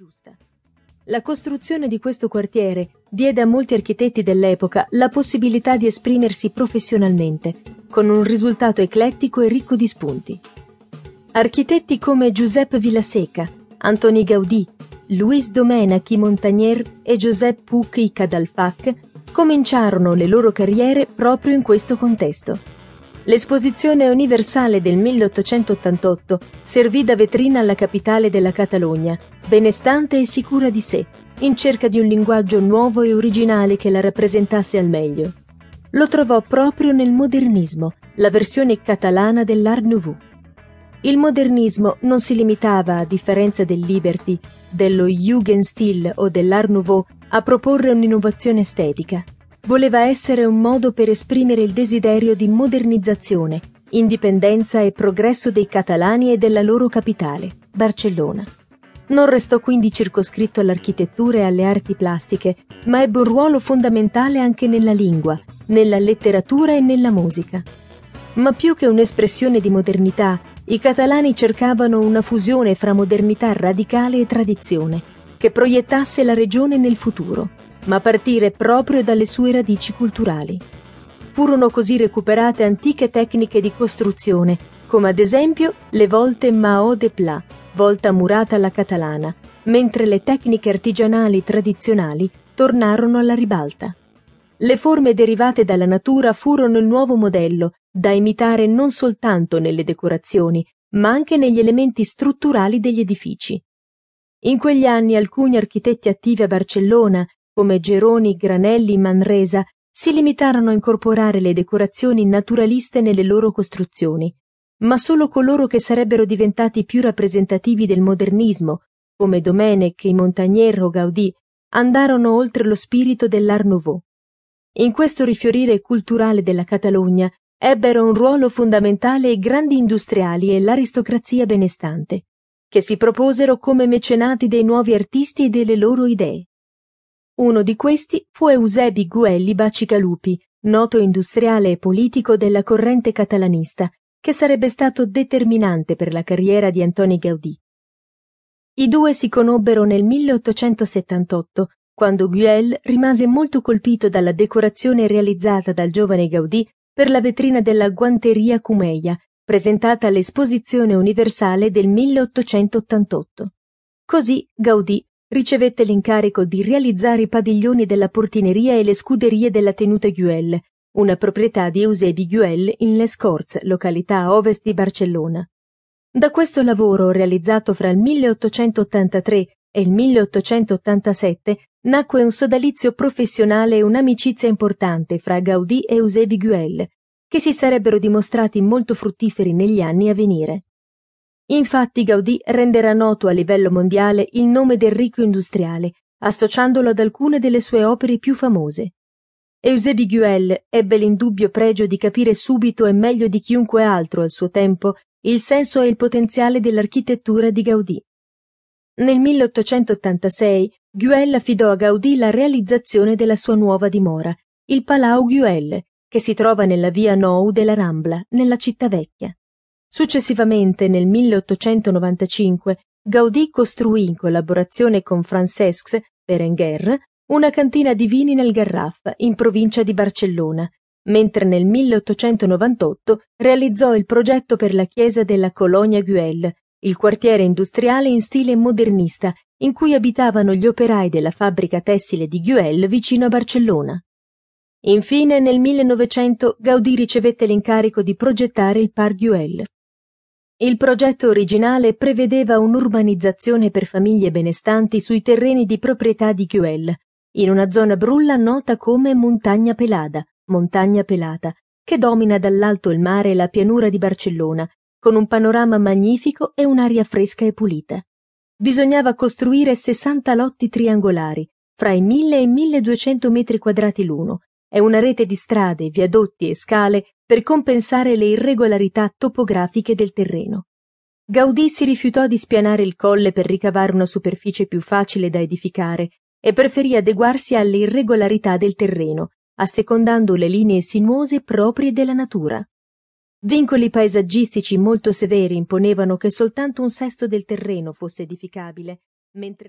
giusta. La costruzione di questo quartiere diede a molti architetti dell'epoca la possibilità di esprimersi professionalmente, con un risultato eclettico e ricco di spunti. Architetti come Giuseppe Villaseca, Antoni Gaudì, Luis Domenachi Montagnier e Giuseppe Puc i Cadalfac cominciarono le loro carriere proprio in questo contesto. L'esposizione universale del 1888 servì da vetrina alla capitale della Catalogna, benestante e sicura di sé, in cerca di un linguaggio nuovo e originale che la rappresentasse al meglio. Lo trovò proprio nel modernismo, la versione catalana dell'Art Nouveau. Il modernismo non si limitava, a differenza del Liberty, dello Jugendstil o dell'Art Nouveau, a proporre un'innovazione estetica voleva essere un modo per esprimere il desiderio di modernizzazione, indipendenza e progresso dei catalani e della loro capitale, Barcellona. Non restò quindi circoscritto all'architettura e alle arti plastiche, ma ebbe un ruolo fondamentale anche nella lingua, nella letteratura e nella musica. Ma più che un'espressione di modernità, i catalani cercavano una fusione fra modernità radicale e tradizione, che proiettasse la regione nel futuro ma partire proprio dalle sue radici culturali. Furono così recuperate antiche tecniche di costruzione, come ad esempio le volte Mao de Pla, volta murata alla catalana, mentre le tecniche artigianali tradizionali tornarono alla ribalta. Le forme derivate dalla natura furono il nuovo modello, da imitare non soltanto nelle decorazioni, ma anche negli elementi strutturali degli edifici. In quegli anni alcuni architetti attivi a Barcellona come Geroni, Granelli, Manresa, si limitarono a incorporare le decorazioni naturaliste nelle loro costruzioni, ma solo coloro che sarebbero diventati più rappresentativi del modernismo, come Domenech, i Montagnier o Gaudì, andarono oltre lo spirito dell'Art Nouveau. In questo rifiorire culturale della Catalogna ebbero un ruolo fondamentale i grandi industriali e l'aristocrazia benestante, che si proposero come mecenati dei nuovi artisti e delle loro idee. Uno di questi fu Eusebi Guelli Bacigalupi, noto industriale e politico della corrente catalanista, che sarebbe stato determinante per la carriera di Antoni Gaudì. I due si conobbero nel 1878, quando Guel rimase molto colpito dalla decorazione realizzata dal giovane Gaudì per la vetrina della Guanteria Cumeia, presentata all'Esposizione Universale del 1888. Così Gaudì ricevette l'incarico di realizzare i padiglioni della portineria e le scuderie della tenuta Guel, una proprietà di Eusebi Guel in Les Corts, località a ovest di Barcellona. Da questo lavoro, realizzato fra il 1883 e il 1887, nacque un sodalizio professionale e un'amicizia importante fra Gaudì e Eusebi Guel, che si sarebbero dimostrati molto fruttiferi negli anni a venire. Infatti Gaudì renderà noto a livello mondiale il nome del ricco industriale, associandolo ad alcune delle sue opere più famose. Eusebie Guel ebbe l'indubbio pregio di capire subito e meglio di chiunque altro al suo tempo il senso e il potenziale dell'architettura di Gaudì. Nel 1886 Guel affidò a Gaudì la realizzazione della sua nuova dimora, il Palau Guel, che si trova nella via Nou della Rambla, nella città vecchia. Successivamente, nel 1895, Gaudì costruì in collaborazione con Francesc Berenguer una cantina di vini nel Garraf, in provincia di Barcellona, mentre nel 1898 realizzò il progetto per la chiesa della Colonia Güell, il quartiere industriale in stile modernista, in cui abitavano gli operai della fabbrica tessile di Güell vicino a Barcellona. Infine, nel 1900 Gaudì ricevette l'incarico di progettare il Parc Güell. Il progetto originale prevedeva un'urbanizzazione per famiglie benestanti sui terreni di proprietà di Chiuel, in una zona brulla nota come Montagna Pelada, Montagna Pelata, che domina dall'alto il mare e la pianura di Barcellona, con un panorama magnifico e un'aria fresca e pulita. Bisognava costruire 60 lotti triangolari, fra i 1000 e i 1200 metri quadrati l'uno, e una rete di strade, viadotti e scale per compensare le irregolarità topografiche del terreno. Gaudì si rifiutò di spianare il colle per ricavare una superficie più facile da edificare e preferì adeguarsi alle irregolarità del terreno, assecondando le linee sinuose proprie della natura. Vincoli paesaggistici molto severi imponevano che soltanto un sesto del terreno fosse edificabile, mentre la